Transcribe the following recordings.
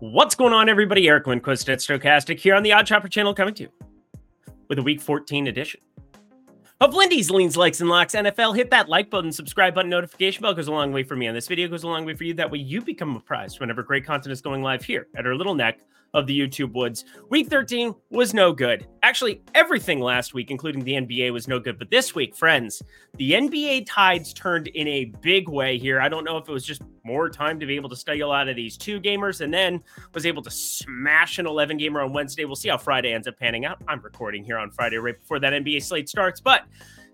What's going on, everybody? Eric Lindquist at Stochastic here on the OddsShopper channel coming to you with a Week 14 edition of Lindy's Leans, Likes, and Locks NFL. Hit that like button, subscribe button, notification bell goes a long way for me. And this video goes a long way for you. That way you become apprised whenever great content is going live here at our little neck of the YouTube woods. Week 13 was no good. Actually, everything last week, including the NBA, was no good. But this week, friends, the NBA tides turned in a big way here. I don't know if it was just more time to be able to study a lot of these two gamers and then was able to smash an 11 gamer on Wednesday. We'll see how Friday ends up panning out. I'm recording here on Friday right before that NBA slate starts. But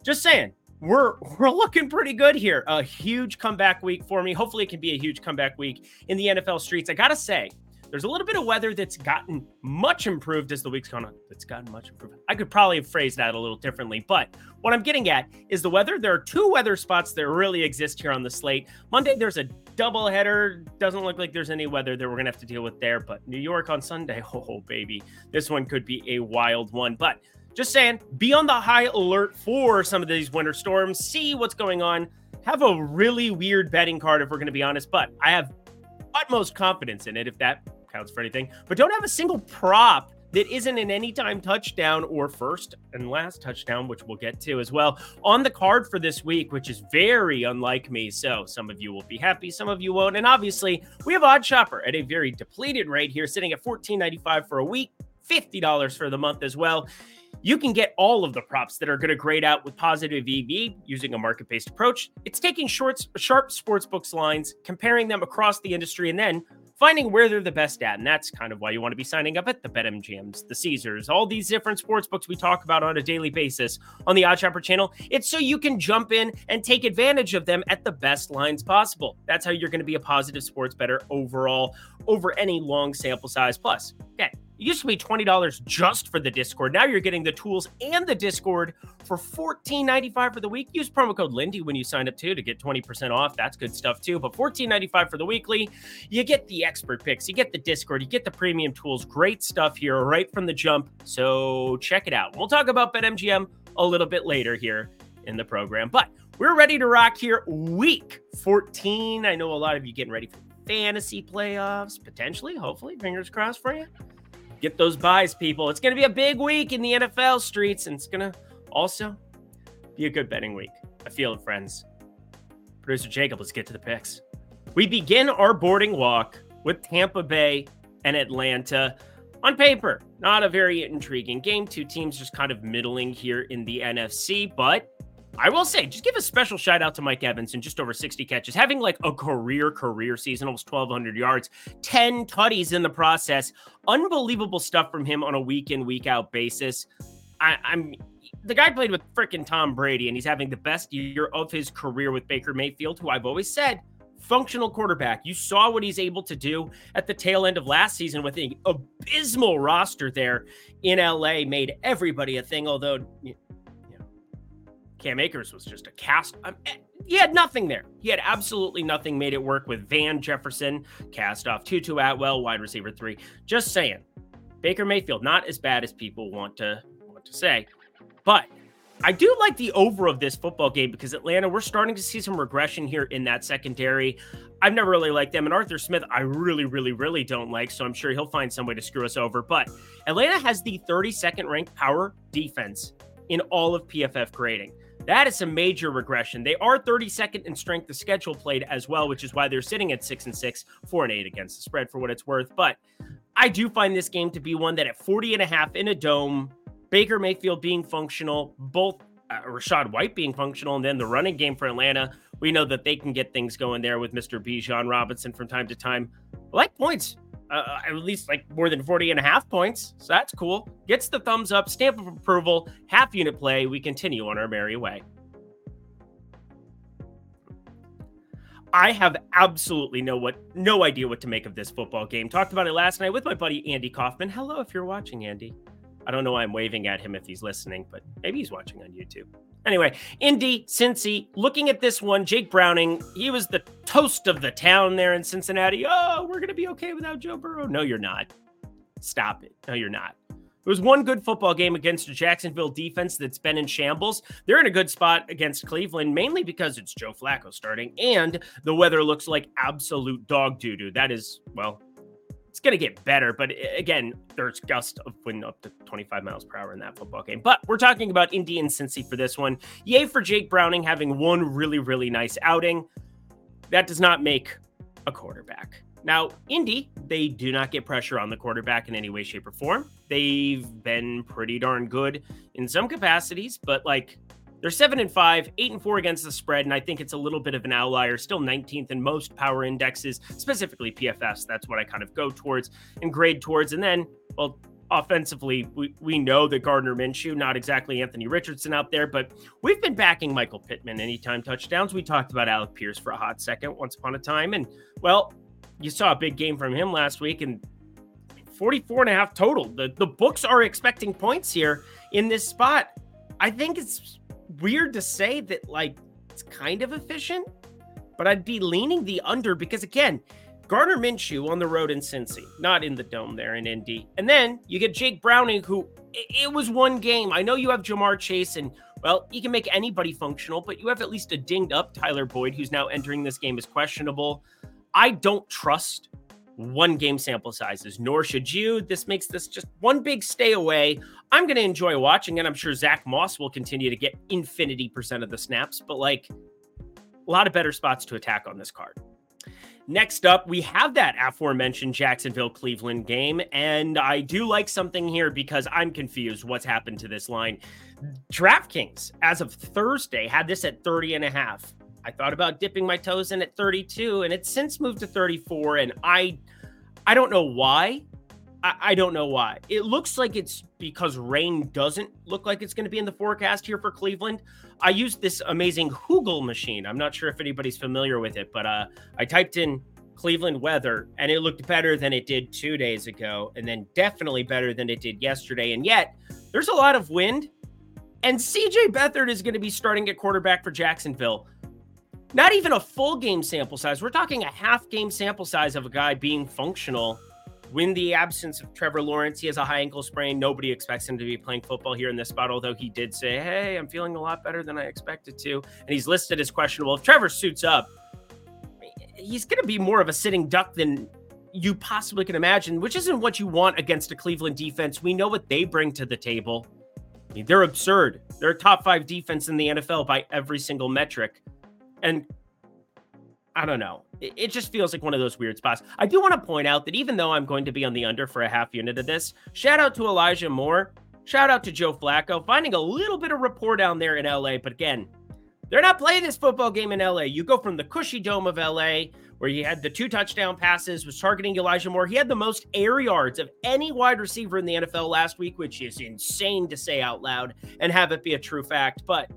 just saying, we're we're looking pretty good here. A huge comeback week for me. Hopefully, it can be a huge comeback week in the NFL streets. I gotta say, there's a little bit of weather that's gotten much improved as the week's gone on. It's gotten much improved. I could probably have phrased that a little differently, but what I'm getting at is the weather. There are two weather spots that really exist here on the slate. Monday, there's a double header. Doesn't look like there's any weather that we're gonna have to deal with there. But New York on Sunday, oh baby, this one could be a wild one. But just saying, be on the high alert for some of these winter storms. See what's going on. Have a really weird betting card if we're going to be honest, but I have utmost confidence in it if that counts for anything. But don't have a single prop that isn't an anytime touchdown or first and last touchdown, which we'll get to as well on the card for this week, which is very unlike me. So some of you will be happy, some of you won't. And obviously, we have OddsShopper at a very depleted rate here, sitting at $14.95 for a week, $50 for the month as well. You can get all of the props that are going to grade out with positive EV using a market based approach. It's taking shorts, sharp sportsbooks lines, comparing them across the industry, and then finding where they're the best at. And that's kind of why you want to be signing up at the BetMGMs, the Caesars, all these different sports books we talk about on a daily basis on the OddsShopper channel. It's so you can jump in and take advantage of them at the best lines possible. That's how you're going to be a positive sports better overall over any long sample size. Plus, okay, it used to be $20 just for the Discord. Now you're getting the tools and the Discord for $14.95 for the week. Use promo code Lindy when you sign up too to get 20% off. That's good stuff too. But $14.95 for the weekly. You get the expert picks, you get the Discord, you get the premium tools. Great stuff here right from the jump. So check it out. We'll talk about BetMGM a little bit later here in the program. But we're ready to rock here week 14. I know a lot of you getting ready for fantasy playoffs, potentially, hopefully, fingers crossed for you get those buys, people. It's going to be a big week in the NFL streets, and it's going to also be a good betting week. I feel it, friends. Producer Jacob, let's get to the picks. We begin our boarding walk with Tampa Bay and Atlanta. On paper, not a very intriguing game. Two teams just kind of middling here in the NFC, but I will say, just give a special shout out to Mike Evans and just over 60 catches, having like a career, career season, almost 1,200 yards, 10 tutties in the process. Unbelievable stuff from him on a week in, week out basis. I, I'm the guy played with freaking Tom Brady, and he's having the best year of his career with Baker Mayfield, who I've always said functional quarterback. You saw what he's able to do at the tail end of last season with an abysmal roster there in LA, made everybody a thing. Although Cam Akers was just a cast. Um, eh, he had nothing there. He had absolutely nothing. Made it work with Van Jefferson, cast off Tutu Atwell, wide receiver three. Just saying, Baker Mayfield not as bad as people want to want to say, but I do like the over of this football game because Atlanta, we're starting to see some regression here in that secondary. I've never really liked them. And Arthur Smith, I really, really, really don't like. So I'm sure he'll find some way to screw us over. But Atlanta has the 32nd ranked power defense in all of PFF grading. That is a major regression. They are 32nd in strength of schedule played as well, which is why they're sitting at six and six, four and eight against the spread for what it's worth. But I do find this game to be one that at 40 and a half in a dome, Baker Mayfield being functional, both uh, Rachaad White being functional, and then the running game for Atlanta, we know that they can get things going there with Mr. Bijan Robinson from time to time. I like points uh, at least like more than 40 and a half points. So that's cool. Gets the thumbs up, stamp of approval, half unit play. We continue on our merry way. I have absolutely no what no idea what to make of this football game. Talked about it last night with my buddy Andy Kaufman. Hello, if you're watching, Andy. I don't know why I'm waving at him if he's listening, but maybe he's watching on YouTube. Anyway, Indy, Cincy, looking at this one, Jake Browning, he was the toast of the town there in Cincinnati. Oh, we're going to be okay without Joe Burrow. No, you're not. Stop it. No, you're not. It was one good football game against a Jacksonville defense that's been in shambles. They're in a good spot against Cleveland, mainly because it's Joe Flacco starting and the weather looks like absolute dog doo doo. That is, well, it's going to get better. But again, there's gusts of wind up to 25 miles per hour in that football game. But we're talking about Indian Cincy for this one. Yay for Jake Browning having one really, really nice outing. That does not make a quarterback. Now, Indy, they do not get pressure on the quarterback in any way, shape, or form. They've been pretty darn good in some capacities, but like they're seven and five, eight and four against the spread, and I think it's a little bit of an outlier. Still 19th in most power indexes, specifically PFF. That's what I kind of go towards and grade towards. And then, well, offensively, we, we know that Gardner Minshew, not exactly Anthony Richardson out there, but we've been backing Michael Pittman anytime touchdowns. We talked about Alec Pierce for a hot second once upon a time. And well, you saw a big game from him last week and 44 and a half total. The, the books are expecting points here in this spot. I think it's weird to say that, like, it's kind of efficient, but I'd be leaning the under because, again, Gardner Minshew on the road in Cincy, not in the dome there in Indy. And then you get Jake Browning, who it was one game. I know you have Ja'Marr Chase, and well, you can make anybody functional, but you have at least a dinged up Tyler Boyd, who's now entering this game as questionable. I don't trust one game sample sizes, nor should you. This makes this just one big stay away. I'm going to enjoy watching it. I'm sure Zack Moss will continue to get infinity percent of the snaps, but like a lot of better spots to attack on this card. Next up, we have that aforementioned Jacksonville Cleveland game. And I do like something here because I'm confused what's happened to this line. DraftKings, as of Thursday, had this at 30 and a half. I thought about dipping my toes in at 32, and it's since moved to 34. And I, I don't know why. I, I don't know why. It looks like it's because rain doesn't look like it's going to be in the forecast here for Cleveland. I used this amazing Hoogle machine. I'm not sure if anybody's familiar with it, but uh, I typed in Cleveland weather, and it looked better than it did two days ago, and then definitely better than it did yesterday. And yet, there's a lot of wind, and CJ Beathard is going to be starting at quarterback for Jacksonville. Not even a full game sample size. We're talking a half game sample size of a guy being functional. When the absence of Trevor Lawrence, he has a high ankle sprain. Nobody expects him to be playing football here in this spot, although he did say, Hey, I'm feeling a lot better than I expected to. And he's listed as questionable. If Trevor suits up, he's going to be more of a sitting duck than you possibly can imagine, which isn't what you want against a Cleveland defense. We know what they bring to the table. I mean, they're absurd. They're a top five defense in the NFL by every single metric. And I don't know. It, it, just feels like one of those weird spots. I do want to point out that even though I'm going to be on the under for a half unit of this, shout out to Elijah Moore. Shout out to Joe Flacco, finding a little bit of rapport down there in LA. But again, they're not playing this football game in LA. You go from the cushy dome of LA, where he had the two touchdown passes, was targeting Elijah Moore. He had the most air yards of any wide receiver in the NFL last week, which is insane to say out loud and have it be a true fact. But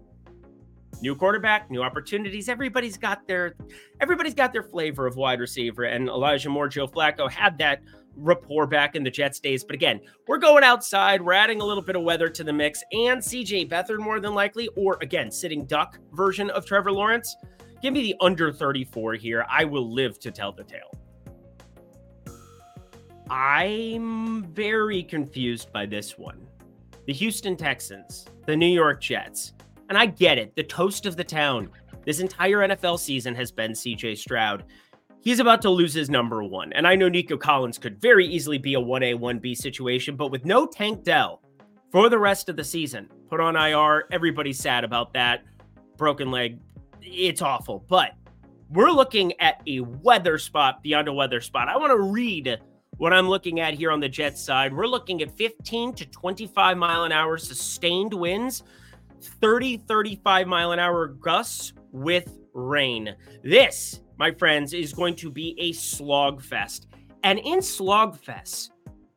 new quarterback, new opportunities. Everybody's got their everybody's got their flavor of wide receiver, and Elijah Moore, Joe Flacco had that rapport back in the Jets days. But again, we're going outside. We're adding a little bit of weather to the mix, and CJ Beathard more than likely, or again, sitting duck version of Trevor Lawrence. Give me the under 34 here. I will live to tell the tale. I'm very confused by this one. The Houston Texans, the New York Jets. And I get it, the toast of the town. This entire NFL season has been CJ Stroud. He's about to lose his number one. And I know Nico Collins could very easily be a 1A, 1B situation, but with no Tank Dell for the rest of the season, put on IR, everybody's sad about that. Broken leg, it's awful. But we're looking at a weather spot beyond a weather spot. I want to read what I'm looking at here on the Jets side. We're looking at 15 to 25 mile an hour sustained winds 30, 35 mile an hour gusts with rain. This, my friends, is going to be a slog fest. And in slogfest,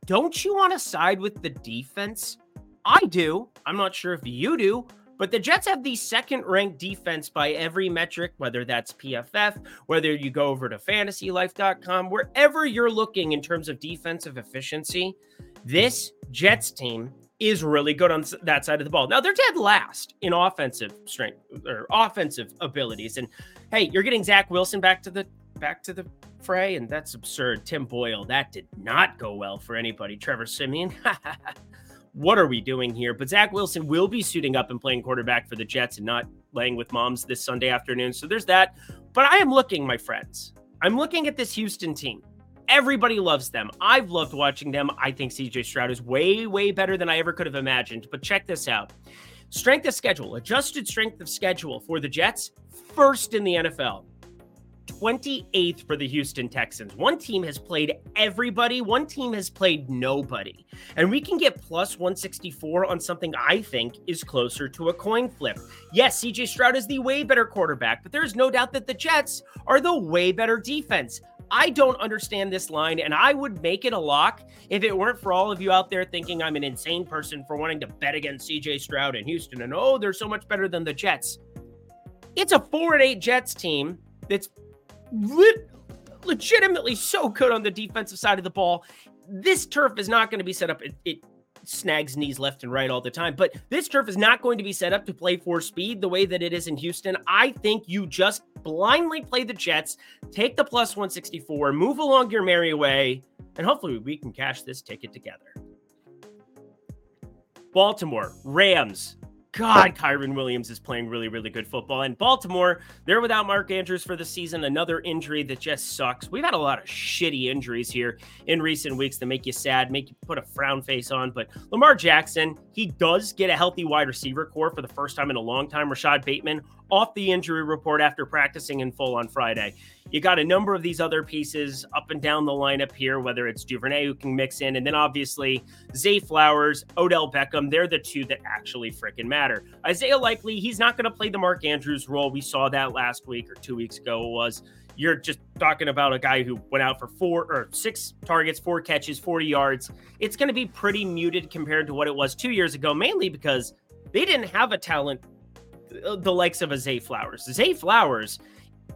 don't you want to side with the defense? I do. I'm not sure if you do, but the Jets have the second ranked defense by every metric, whether that's PFF, whether you go over to fantasylife.com, wherever you're looking in terms of defensive efficiency. This Jets team is really good on that side of the ball. Now they're dead last in offensive strength or offensive abilities. And hey, you're getting Zach Wilson back to the back to the fray, and that's absurd. Tim Boyle, that did not go well for anybody. Trevor Siemian. what are we doing here? But Zach Wilson will be suiting up and playing quarterback for the Jets and not laying with moms this Sunday afternoon. So there's that. But I am looking, my friends. I'm looking at this Houston team. Everybody loves them. I've loved watching them. I think CJ Stroud is way, way better than I ever could have imagined. But check this out strength of schedule, adjusted strength of schedule for the Jets, first in the NFL. 28th for the Houston Texans. One team has played everybody, one team has played nobody. And we can get plus 164 on something I think is closer to a coin flip. Yes, CJ Stroud is the way better quarterback, but there's no doubt that the Jets are the way better defense. I don't understand this line, and I would make it a lock if it weren't for all of you out there thinking I'm an insane person for wanting to bet against CJ Stroud in Houston and oh, they're so much better than the Jets. It's a four and eight Jets team that's legitimately so good on the defensive side of the ball. This turf is not going to be set up. It, it, snags knees left and right all the time, but this turf is not going to be set up to play for speed the way that it is in Houston. I think you just blindly play the Jets, take the plus 164, move along your merry way, and hopefully we can cash this ticket together. Baltimore, Rams, God, Kyren Williams is playing really, really good football. And Baltimore, they're without Mark Andrews for the season. Another injury that just sucks. We've had a lot of shitty injuries here in recent weeks that make you sad, make you put a frown face on. But Lamar Jackson, he does get a healthy wide receiver core for the first time in a long time. Rashod Bateman off the injury report after practicing in full on Friday. You got a number of these other pieces up and down the lineup here, whether it's Duvernay who can mix in, and then obviously Zay Flowers, Odell Beckham. They're the two that actually freaking matter. Isaiah Likely, he's not going to play the Mark Andrews role. We saw that last week or two weeks ago. Was you're just talking about a guy who went out for four or six targets, four catches, 40 yards. It's going to be pretty muted compared to what it was two years ago, mainly because they didn't have a talent the likes of a Zay Flowers. Zay Flowers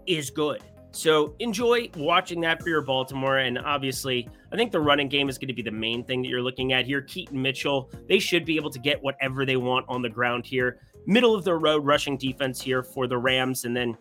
is good. So enjoy watching that for your Baltimore. And obviously, I think the running game is going to be the main thing that you're looking at here. Keaton Mitchell, they should be able to get whatever they want on the ground here. Middle of the road rushing defense here for the Rams. And then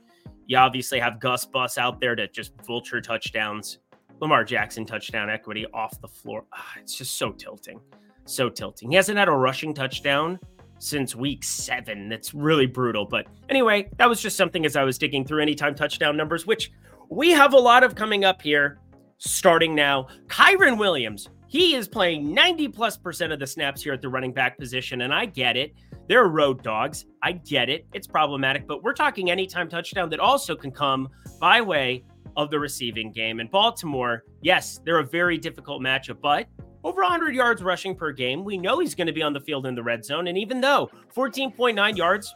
you obviously have Gus Bus out there to just vulture touchdowns. Lamar Jackson touchdown equity off the floor. Ah, it's just so tilting. So tilting. He hasn't had a rushing touchdown since week seven. That's really brutal. But anyway, that was just something as I was digging through anytime touchdown numbers, which we have a lot of coming up here starting now. Kyren Williams, he is playing 90 plus percent of the snaps here at the running back position. And I get it. They're road dogs. I get it. It's problematic, but we're talking anytime touchdown that also can come by way of the receiving game. And Baltimore, yes, they're a very difficult matchup, but over 100 yards rushing per game. We know he's going to be on the field in the red zone. And even though 14.9 yards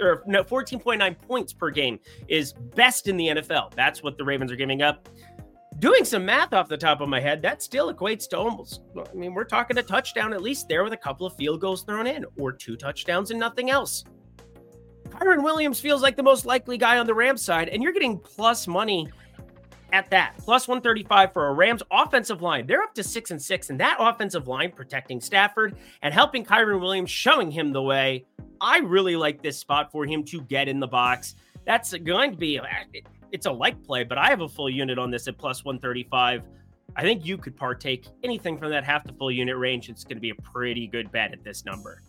or no, 14.9 points per game is best in the NFL, that's what the Ravens are giving up. Doing some math off the top of my head, that still equates to almost, I mean, we're talking a touchdown at least there with a couple of field goals thrown in, or two touchdowns and nothing else. Kyren Williams feels like the most likely guy on the Rams side, and you're getting plus money at that. Plus 135 for a Rams offensive line. They're up to six and six, and that offensive line protecting Stafford and helping Kyren Williams, showing him the way. I really like this spot for him to get in the box. That's going to be it's a like play, but I have a full unit on this at plus 135. I think you could partake anything from that half to full unit range. It's going to be a pretty good bet at this number.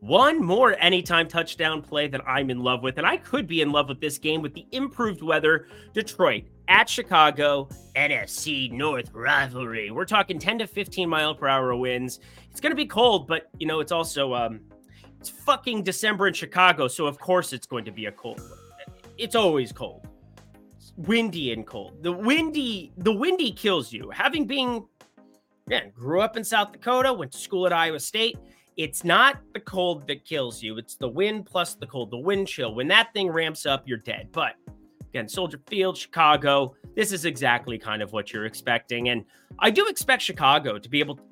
One more anytime touchdown play that I'm in love with, and I could be in love with this game with the improved weather. Detroit at Chicago, NFC North rivalry. We're talking 10 to 15 mile per hour winds. It's going to be cold, but you know, it's also um it's fucking December in Chicago, so of course it's going to be a cold. It's always cold. It's windy and cold. The windy the windy kills you. Having been man, grew up in South Dakota, went to school at Iowa State it's not the cold that kills you, it's the wind plus the cold, the wind chill. When that thing ramps up, you're dead. But again, Soldier Field, Chicago, this is exactly kind of what you're expecting. And I do expect Chicago to be able to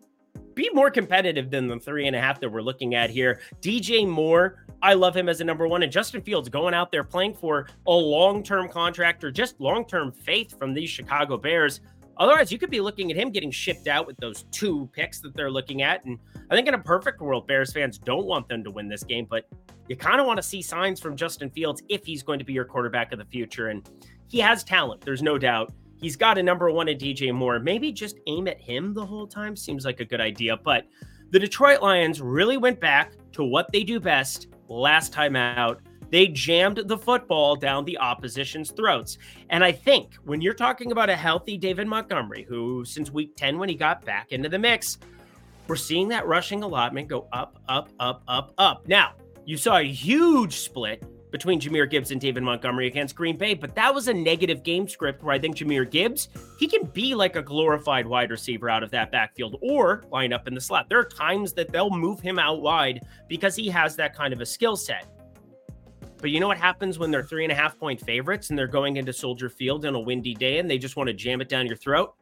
be more competitive than the three and a half that we're looking at here. DJ Moore, I love him as a number one. And Justin Fields going out there playing for a long term contract or just long term faith from these Chicago Bears. Otherwise, you could be looking at him getting shipped out with those two picks that they're looking at. And I think in a perfect world, Bears fans don't want them to win this game, but you kind of want to see signs from Justin Fields if he's going to be your quarterback of the future. And he has talent, there's no doubt. He's got a number one in DJ Moore. Maybe just aim at him the whole time seems like a good idea. But the Detroit Lions really went back to what they do best last time out They jammed the football down the opposition's throats. And I think when you're talking about a healthy David Montgomery, who since week 10, when he got back into the mix, we're seeing that rushing allotment go up, up, up, up, up. Now, you saw a huge split between Jahmyr Gibbs and David Montgomery against Green Bay, but that was a negative game script where I think Jahmyr Gibbs, he can be like a glorified wide receiver out of that backfield or line up in the slot. There are times that they'll move him out wide because he has that kind of a skill set. But you know what happens when they're three and a half point favorites and they're going into Soldier Field on a windy day and they just want to jam it down your throat?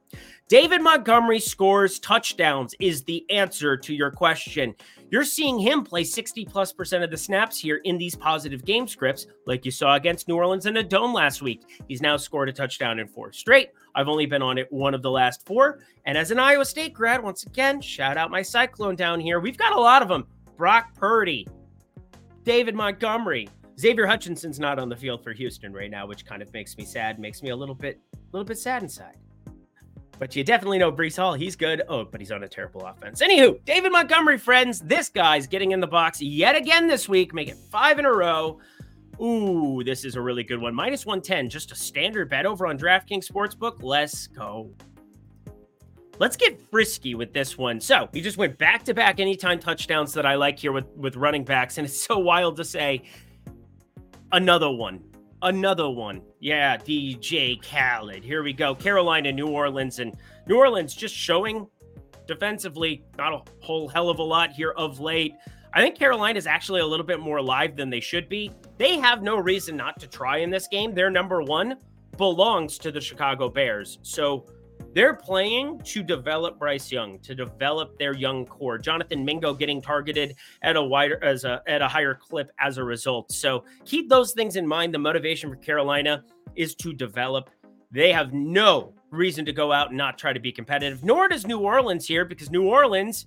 David Montgomery scores touchdowns is the answer to your question. You're seeing him play 60 plus percent of the snaps here in these positive game scripts, like you saw against New Orleans in a dome last week. He's now scored a touchdown in four straight. I've only been on it one of the last four. And as an Iowa State grad, once again, shout out my Cyclone down here. We've got a lot of them. Brock Purdy, David Montgomery, Xavier Hutchinson's not on the field for Houston right now, which kind of makes me sad, makes me a little bit, a little bit sad inside. But you definitely know Breece Hall. He's good. Oh, but he's on a terrible offense. Anywho, David Montgomery, friends, this guy's getting in the box yet again this week, make it five in a row. Ooh, this is a really good one. Minus 110, just a standard bet over on DraftKings Sportsbook. Let's go. Let's get frisky with this one. So he just went back to back anytime touchdowns that I like here with, with running backs. And it's so wild to say another one another one. Yeah, DJ Khaled. Here we go. Carolina, New Orleans, and New Orleans just showing defensively not a whole hell of a lot here of late. I think Carolina is actually a little bit more alive than they should be. They have no reason not to try in this game. Their number one belongs to the Chicago Bears. So they're playing to develop Bryce Young, to develop their young core. Jonathan Mingo getting targeted at a wider as a at a higher clip as a result. So keep those things in mind. The motivation for Carolina is to develop. They have no reason to go out and not try to be competitive, nor does New Orleans here because New Orleans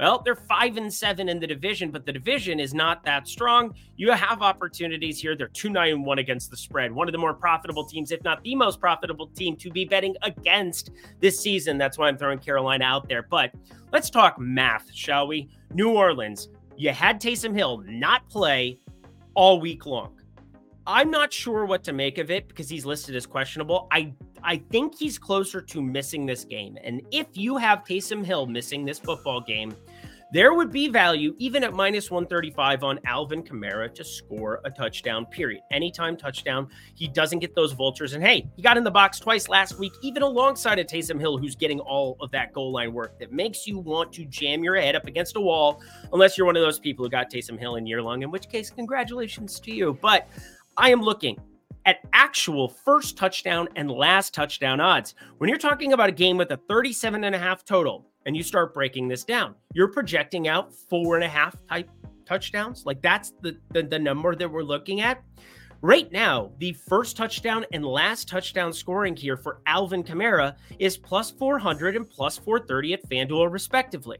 well, they're five and seven in the division, but the division is not that strong. You have opportunities here. They're two nine and one against the spread. One of the more profitable teams, if not the most profitable team, to be betting against this season. That's why I'm throwing Carolina out there. But let's talk math, shall we? New Orleans, you had Taysom Hill not play all week long. I'm not sure what to make of it because he's listed as questionable. I I think he's closer to missing this game. And if you have Taysom Hill missing this football game, there would be value even at minus 135 on Alvin Kamara to score a touchdown, period. Anytime touchdown, he doesn't get those vultures. And hey, he got in the box twice last week, even alongside a Taysom Hill who's getting all of that goal line work that makes you want to jam your head up against a wall, unless you're one of those people who got Taysom Hill in year long, in which case, congratulations to you. But I am looking at actual first touchdown and last touchdown odds. When you're talking about a game with a 37 and a half total, and you start breaking this down, you're projecting out four and a half type touchdowns. Like that's the, the, the number that we're looking at. Right now, the first touchdown and last touchdown scoring here for Alvin Kamara is plus 400 and plus 430 at FanDuel, respectively.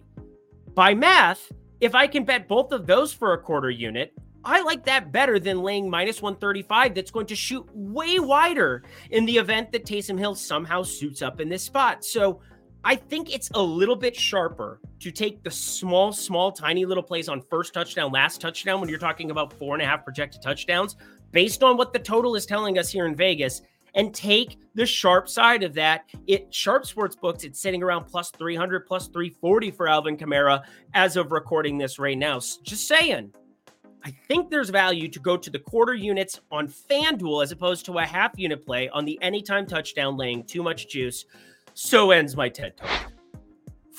By math, if I can bet both of those for a quarter unit, I like that better than laying minus 135 that's going to shoot way wider in the event that Taysom Hill somehow suits up in this spot. So I think it's a little bit sharper to take the small, small, tiny little plays on first touchdown, last touchdown when you're talking about four and a half projected touchdowns based on what the total is telling us here in Vegas and take the sharp side of that. It sharp sports books, it's sitting around plus 300, plus 340 for Alvin Kamara as of recording this right now. Just saying. I think there's value to go to the quarter units on FanDuel as opposed to a half unit play on the anytime touchdown laying too much juice. So ends my TED Talk.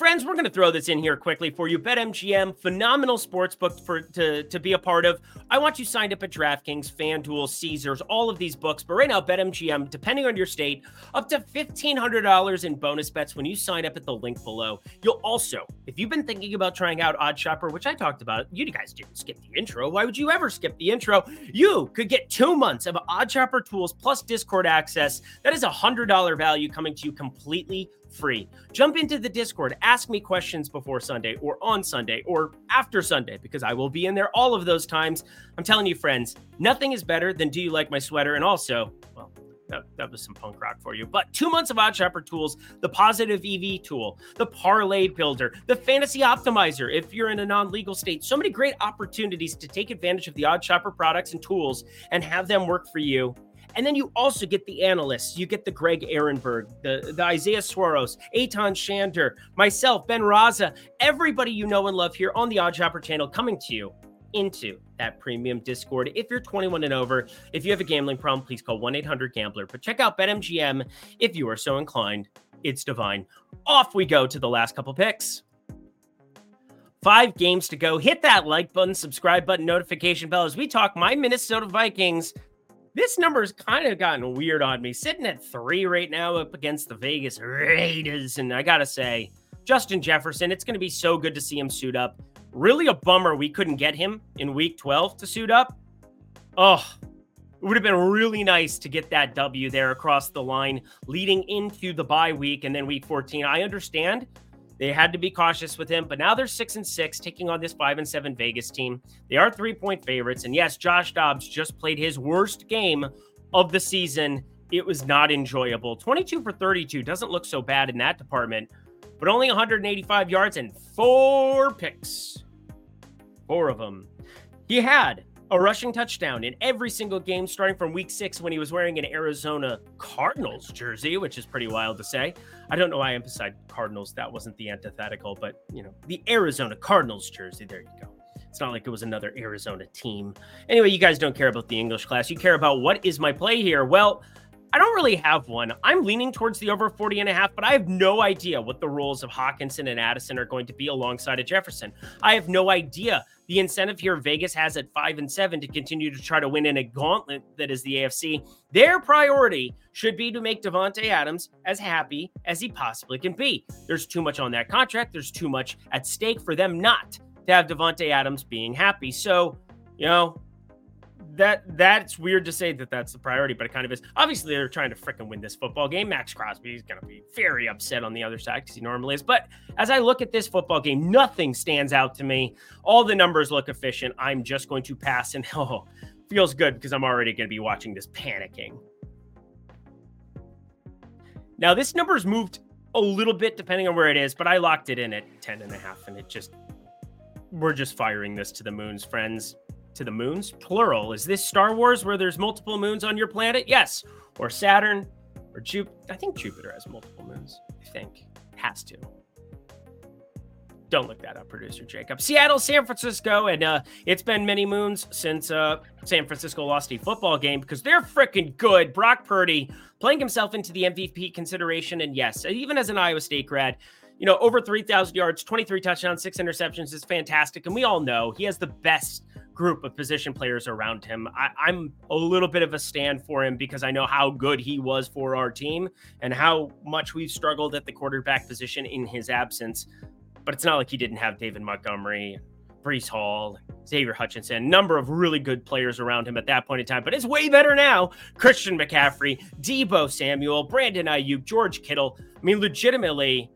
Friends, we're going to throw this in here quickly for you. BetMGM, phenomenal sports book for to, to be a part of. I want you signed up at DraftKings, FanDuel, Caesars, all of these books. But right now, BetMGM, depending on your state, up to $1,500 in bonus bets when you sign up at the link below. You'll also, if you've been thinking about trying out OddsShopper, which I talked about, you guys didn't skip the intro. Why would you ever skip the intro? You could get two months of OddsShopper tools plus Discord access. That is a $100 value coming to you completely free. Jump into the Discord, ask me questions before Sunday or on Sunday or after Sunday because I will be in there all of those times. I'm telling you, friends, nothing is better than do you like my sweater? And also, well, that, that was some punk rock for you. But two months of OddsShopper tools, the positive EV tool, the parlay builder, the fantasy optimizer, if you're in a non legal state. So many great opportunities to take advantage of the OddsShopper products and tools and have them work for you. And then you also get the analysts. You get the Greg Ehrenberg, the, the Isaiah Swaros, Eitan Shander, myself, Ben Raza, everybody you know and love here on the OddsShopper channel coming to you into that premium Discord. If you're 21 and over, if you have a gambling problem, please call 1 800 Gambler. But check out BetMGM if you are so inclined. It's divine. Off we go to the last couple picks. Five games to go. Hit that like button, subscribe button, notification bell as we talk my Minnesota Vikings. This number's kind of gotten weird on me. Sitting at three right now up against the Vegas Raiders. And I got to say, Justin Jefferson, it's going to be so good to see him suit up. Really a bummer we couldn't get him in week 12 to suit up. Oh, it would have been really nice to get that W there across the line leading into the bye week and then week 14. I understand they had to be cautious with him, but now they're six and six, taking on this five and seven Vegas team. They are three point favorites. And yes, Josh Dobbs just played his worst game of the season. It was not enjoyable. 22 for 32 doesn't look so bad in that department, but only 185 yards and four picks. Four of them. He had a rushing touchdown in every single game starting from week six when he was wearing an Arizona Cardinals jersey, which is pretty wild to say. I don't know why I emphasized Cardinals. That wasn't the antithetical, but you know, the Arizona Cardinals jersey. There you go. It's not like it was another Arizona team. Anyway, you guys don't care about the English class. You care about what is my play here. Well, I don't really have one. I'm leaning towards the over 40 and a half, but I have no idea what the roles of Hockenson and Addison are going to be alongside of Jefferson. I have no idea the incentive here Vegas has at five and seven to continue to try to win in a gauntlet that is the AFC. Their priority should be to make Davante Adams as happy as he possibly can be. There's too much on that contract. There's too much at stake for them not to have Davante Adams being happy. So, you know, that that's weird to say that that's the priority, but it kind of is. Obviously, they're trying to freaking win this football game. Maxx Crosby is going to be very upset on the other side because he normally is. But as I look at this football game, nothing stands out to me. All the numbers look efficient. I'm just going to pass, and oh, feels good because I'm already going to be watching this panicking. Now, this number's moved a little bit depending on where it is, but I locked it in at 10 and a half, and it just we're just firing this to the moons, friends to the moons, plural. Is this Star Wars where there's multiple moons on your planet? Yes. Or Saturn or Jupiter. I think Jupiter has multiple moons. I think has to. Don't look that up, producer Jacob. Seattle, San Francisco, and uh, it's been many moons since uh, San Francisco lost a football game because they're freaking good. Brock Purdy playing himself into the MVP consideration, and yes, even as an Iowa State grad, you know, over 3,000 yards, 23 touchdowns, six interceptions is fantastic. And we all know he has the best group of position players around him. I, am a little bit of a stand for him because I know how good he was for our team and how much we've struggled at the quarterback position in his absence. But it's not like he didn't have David Montgomery, Breece Hall, Xavier Hutchinson, number of really good players around him at that point in time. But it's way better now. Christian McCaffrey, Deebo Samuel, Brandon Aiyuk, George Kittle. I mean, legitimately,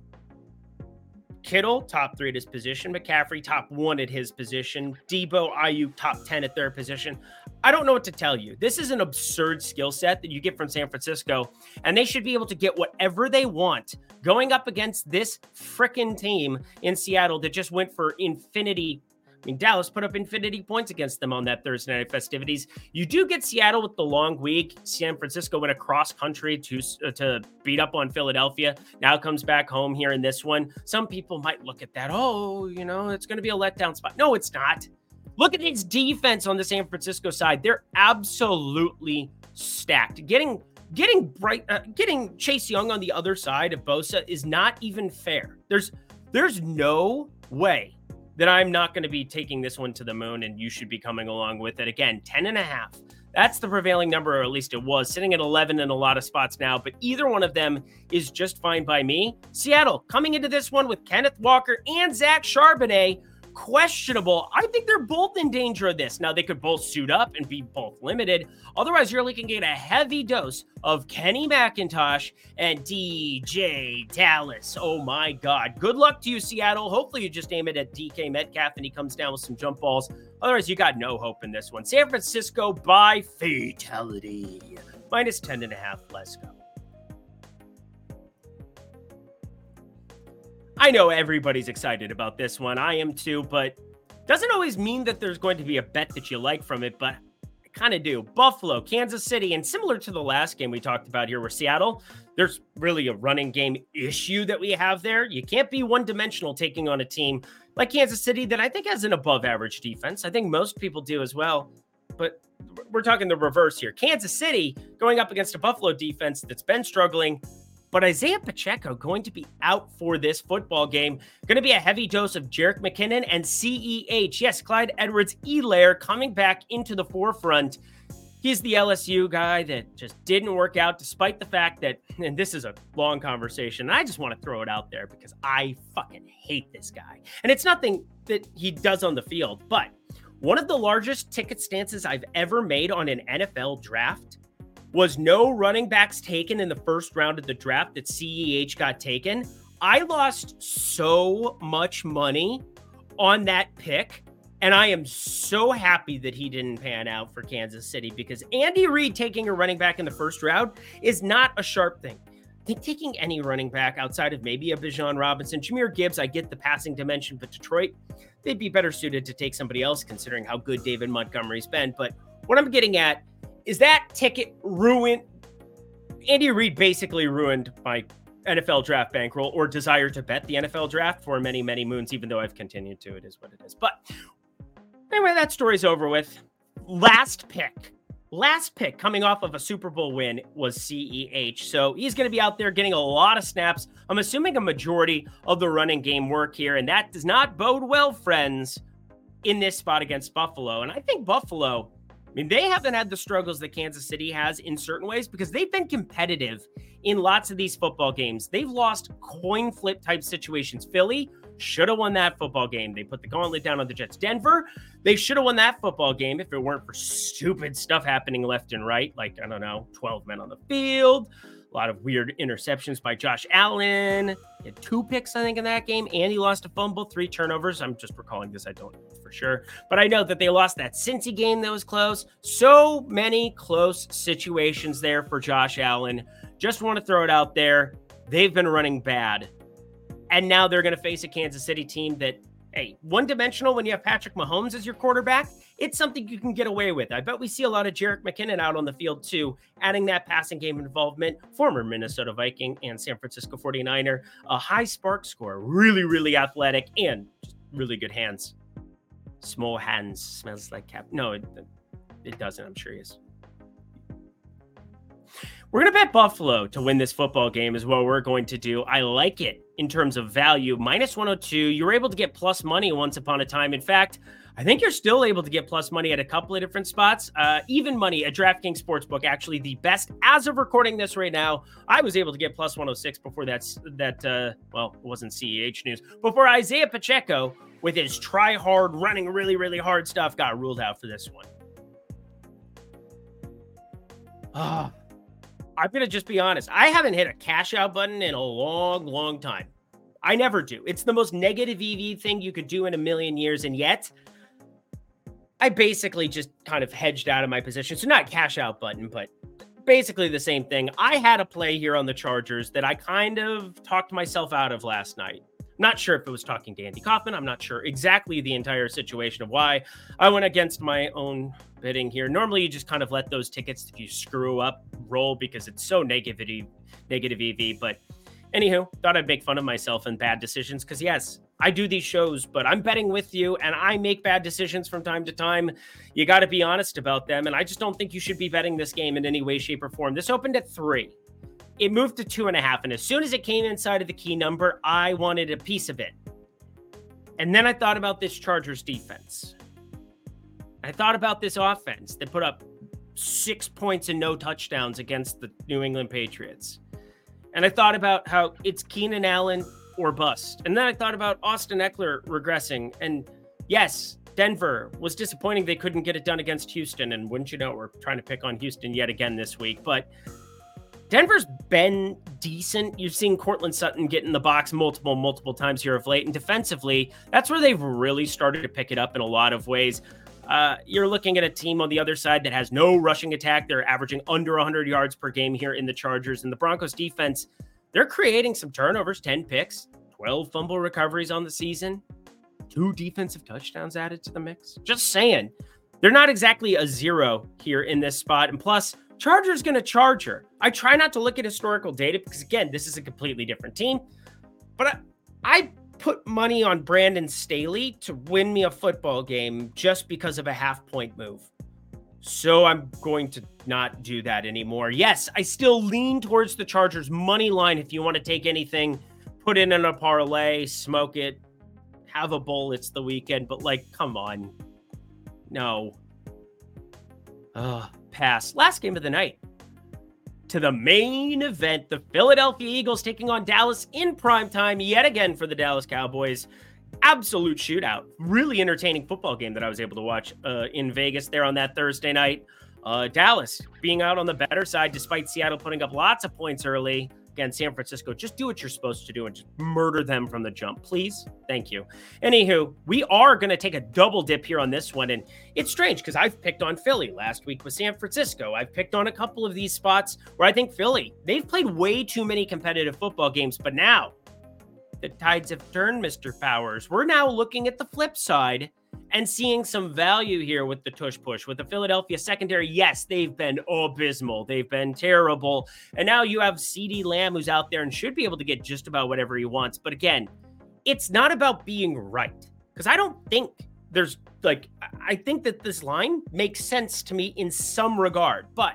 Kittle, top three at his position. McCaffrey, top one at his position. Deebo, Aiyuk, top 10 at their position. I don't know what to tell you. This is an absurd skill set that you get from San Francisco, and they should be able to get whatever they want going up against this freaking team in Seattle that just went for infinity mean, Dallas put up infinity points against them on that Thursday night festivities. You do get Seattle with the long week. San Francisco went across country to uh, to beat up on Philadelphia. Now comes back home here in this one. Some people might look at that. Oh, you know, it's going to be a letdown spot. No, it's not. Look at its defense on the San Francisco side. They're absolutely stacked. Getting getting bright, uh, getting Chase Young on the other side of Bosa is not even fair. There's there's no way that I'm not going to be taking this one to the moon and you should be coming along with it. Again, 10 and a half. That's the prevailing number, or at least it was, sitting at 11 in a lot of spots now, but either one of them is just fine by me. Seattle coming into this one with Kenneth Walker and Zach Charbonnet questionable. I think they're both in danger of this. Now, they could both suit up and be both limited. Otherwise, you're looking at a heavy dose of Kenny McIntosh and DJ Dallas. Oh my God. Good luck to you, Seattle. Hopefully, you just aim it at DK Metcalf and he comes down with some jump balls. Otherwise, you got no hope in this one. San Francisco by fatality. minus 10 and a half. Let's go. I know everybody's excited about this one. I am too, but doesn't always mean that there's going to be a bet that you like from it, but I kind of do. Buffalo, Kansas City, and similar to the last game we talked about here with Seattle, there's really a running game issue that we have there. You can't be one dimensional taking on a team like Kansas City that I think has an above average defense. I think most people do as well. But we're talking the reverse here. Kansas City going up against a Buffalo defense that's been struggling. But Isaiah Pacheco going to be out for this football game. Going to be a heavy dose of Jerick McKinnon and CEH. Yes, Clyde Edwards Elair coming back into the forefront. He's the LSU guy that just didn't work out, despite the fact that, and this is a long conversation, I just want to throw it out there because I fucking hate this guy. And it's nothing that he does on the field, but one of the largest ticket stances I've ever made on an NFL draft was no running backs taken in the first round of the draft that CEH got taken. I lost so much money on that pick. And I am so happy that he didn't pan out for Kansas City because Andy Reid taking a running back in the first round is not a sharp thing. Taking any running back outside of maybe a Bijan Robinson, Jahmyr Gibbs, I get the passing dimension, but Detroit, they'd be better suited to take somebody else considering how good David Montgomery's been. But what I'm getting at is that ticket ruined. Andy Reid basically ruined my NFL draft bankroll or desire to bet the NFL draft for many, many moons, even though I've continued to. It is what it is. But anyway, that story's over with. Last pick. Last pick coming off of a Super Bowl win was CEH. So he's going to be out there getting a lot of snaps. I'm assuming a majority of the running game work here. And that does not bode well, friends, in this spot against Buffalo. And I think Buffalo mean, they haven't had the struggles that Kansas City has in certain ways because they've been competitive in lots of these football games. They've lost coin flip type situations. Philly should have won that football game. They put the gauntlet down on the Jets. Denver, they should have won that football game if it weren't for stupid stuff happening left and right, like, I don't know, 12 men on the field, lot of weird interceptions by Josh Allen. He had two picks, I think, in that game, and he lost a fumble, three turnovers. I'm just recalling this. I don't know for sure. But I know that they lost that Cincy game that was close. So many close situations there for Josh Allen. Just want to throw it out there. They've been running bad. And now they're going to face a Kansas City team that hey, one dimensional when you have Patrick Mahomes as your quarterback, it's something you can get away with. I bet we see a lot of Jerick McKinnon out on the field too, adding that passing game involvement. Former Minnesota Viking and San Francisco 49er, a high SPARQ score, really, really athletic, and really good hands. Small hands smells like cap. No, it, it doesn't. I'm sure he is. We're going to bet Buffalo to win this football game, is what we're going to do. I like it in terms of value. Minus 102. You were able to get plus money once upon a time. In fact, I think you're still able to get plus money at a couple of different spots. Uh, even money at DraftKings Sportsbook, actually the best as of recording this right now. I was able to get plus 106 before that's that. Uh, well, it wasn't CEH news before Isaiah Pacheco with his try hard, running really, really hard stuff got ruled out for this one. Ah. I'm going to just be honest. I haven't hit a cash out button in a long, long time. I never do. It's the most negative EV thing you could do in a million years. And yet, I basically just kind of hedged out of my position. So, not cash out button, but basically the same thing. I had a play here on the Chargers that I kind of talked myself out of last night. Not sure if it was talking to Andy Kaufman. I'm not sure exactly the entire situation of why I went against my own bidding here. Normally, you just kind of let those tickets, if you screw up, roll because it's so negative, negative EV. But anywho, thought I'd make fun of myself and bad decisions because yes, I do these shows, but I'm betting with you and I make bad decisions from time to time. You got to be honest about them. And I just don't think you should be betting this game in any way, shape, or form. This opened at three it moved to two and a half. And as soon as it came inside of the key number, I wanted a piece of it. And then I thought about this Chargers defense. I thought about this offense that put up six points and no touchdowns against the New England Patriots. And I thought about how it's Keenan Allen or bust. And then I thought about Austin Ekeler regressing. And yes, Denver was disappointing they couldn't get it done against Houston. And wouldn't you know, we're trying to pick on Houston yet again this week. But Denver's been decent. You've seen Courtland Sutton get in the box multiple, multiple times here of late. And defensively, that's where they've really started to pick it up in a lot of ways. Uh, you're looking at a team on the other side that has no rushing attack. They're averaging under 100 yards per game here in the Chargers. And the Broncos defense, they're creating some turnovers 10 picks, 12 fumble recoveries on the season, two defensive touchdowns added to the mix. Just saying. They're not exactly a zero here in this spot. And plus, Charger's going to charge her. I try not to look at historical data because, again, this is a completely different team. But I, I put money on Brandon Staley to win me a football game just because of a half point move. So I'm going to not do that anymore. Yes, I still lean towards the Chargers money line if you want to take anything, put it in a parlay, smoke it, have a bowl. It's the weekend, but like, come on. No. Uh, pass. Last game of the night to the main event. The Philadelphia Eagles taking on Dallas in prime time yet again for the Dallas Cowboys. Absolute shootout. Really entertaining football game that I was able to watch uh, in Vegas there on that Thursday night. Uh, Dallas being out on the better side despite Seattle putting up lots of points early. Again, San Francisco, just do what you're supposed to do and just murder them from the jump, please. Thank you. Anywho, we are going to take a double dip here on this one. And it's strange because I've picked on Philly last week with San Francisco. I've picked on a couple of these spots where I think Philly, they've played way too many competitive football games. But now the tides have turned, Mr. Powers. We're now looking at the flip side and seeing some value here with the tush push with the Philadelphia secondary. Yes, they've been abysmal. They've been terrible. And now you have CeeDee Lamb who's out there and should be able to get just about whatever he wants. But again, it's not about being right because I don't think there's like, I think that this line makes sense to me in some regard, but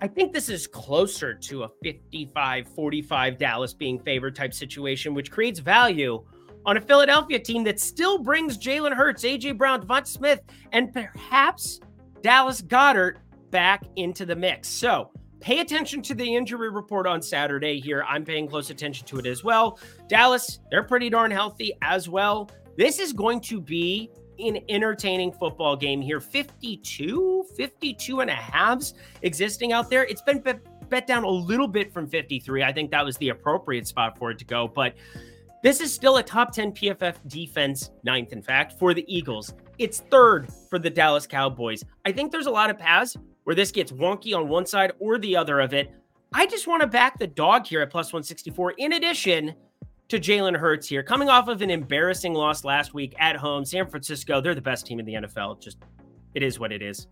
I think this is closer to a 55 45 Dallas being favored type situation, which creates value on a Philadelphia team that still brings Jalen Hurts, AJ Brown, DeVonta Smith, and perhaps Dallas Goedert back into the mix. So pay attention to the injury report on Saturday here. I'm paying close attention to it as well. Dallas, they're pretty darn healthy as well. This is going to be an entertaining football game here 52 52 and a halves existing out there it's been bet down a little bit from 53 i think that was the appropriate spot for it to go but this is still a top 10 PFF defense, ninth, in fact, for the Eagles. It's third for the Dallas Cowboys. I think there's a lot of paths where this gets wonky on one side or the other of it. I just want to back the dog here at plus 164, in addition to Jalen Hurts here, coming off of an embarrassing loss last week at home. San Francisco, they're the best team in the NFL. Just, it is what it is.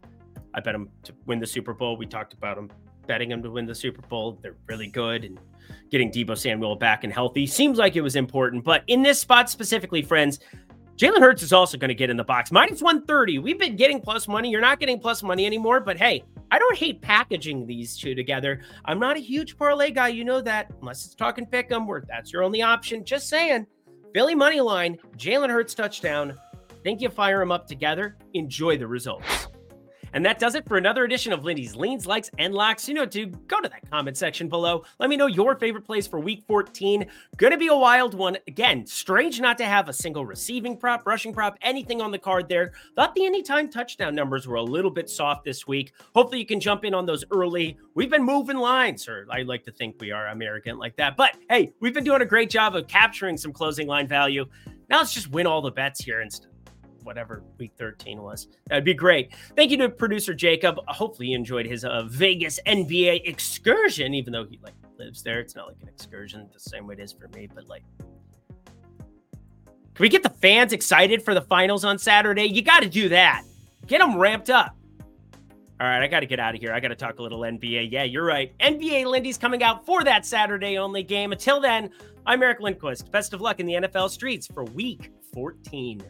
I bet them to win the Super Bowl. We talked about them betting them to win the Super Bowl. They're really good. And getting Deebo Samuel back and healthy seems like it was important. But in this spot specifically, friends, Jalen Hurts is also going to get in the box. Minus 130. We've been getting plus money. You're not getting plus money anymore. But hey, I don't hate packaging these two together. I'm not a huge parlay guy. You know that, unless it's talking pick 'em, where that's your only option. Just saying. Philly money line, Jalen Hurts touchdown. Think you fire them up together. Enjoy the results. And that does it for another edition of Lindy's Leans, Likes, and Locks. You know, to go to that comment section below. Let me know your favorite plays for week 14. Gonna be a wild one. Again, strange not to have a single receiving prop, rushing prop, anything on the card there. Thought the anytime touchdown numbers were a little bit soft this week. Hopefully, you can jump in on those early. We've been moving lines, or I like to think we are. I'm arrogant like that. But hey, we've been doing a great job of capturing some closing line value. Now let's just win all the bets here instead whatever week 13 was. That'd be great. Thank you to producer Jacob. Hopefully you enjoyed his uh, Vegas NBA excursion, even though he like lives there. It's not like an excursion the same way it is for me, but like can we get the fans excited for the finals on Saturday? You got to do that. Get them ramped up. All right, I got to get out of here. I got to talk a little NBA. Yeah, you're right. NBA Lindy's coming out for that Saturday only game. Until then, I'm Eric Lindquist. Best of luck in the NFL streets for week 14.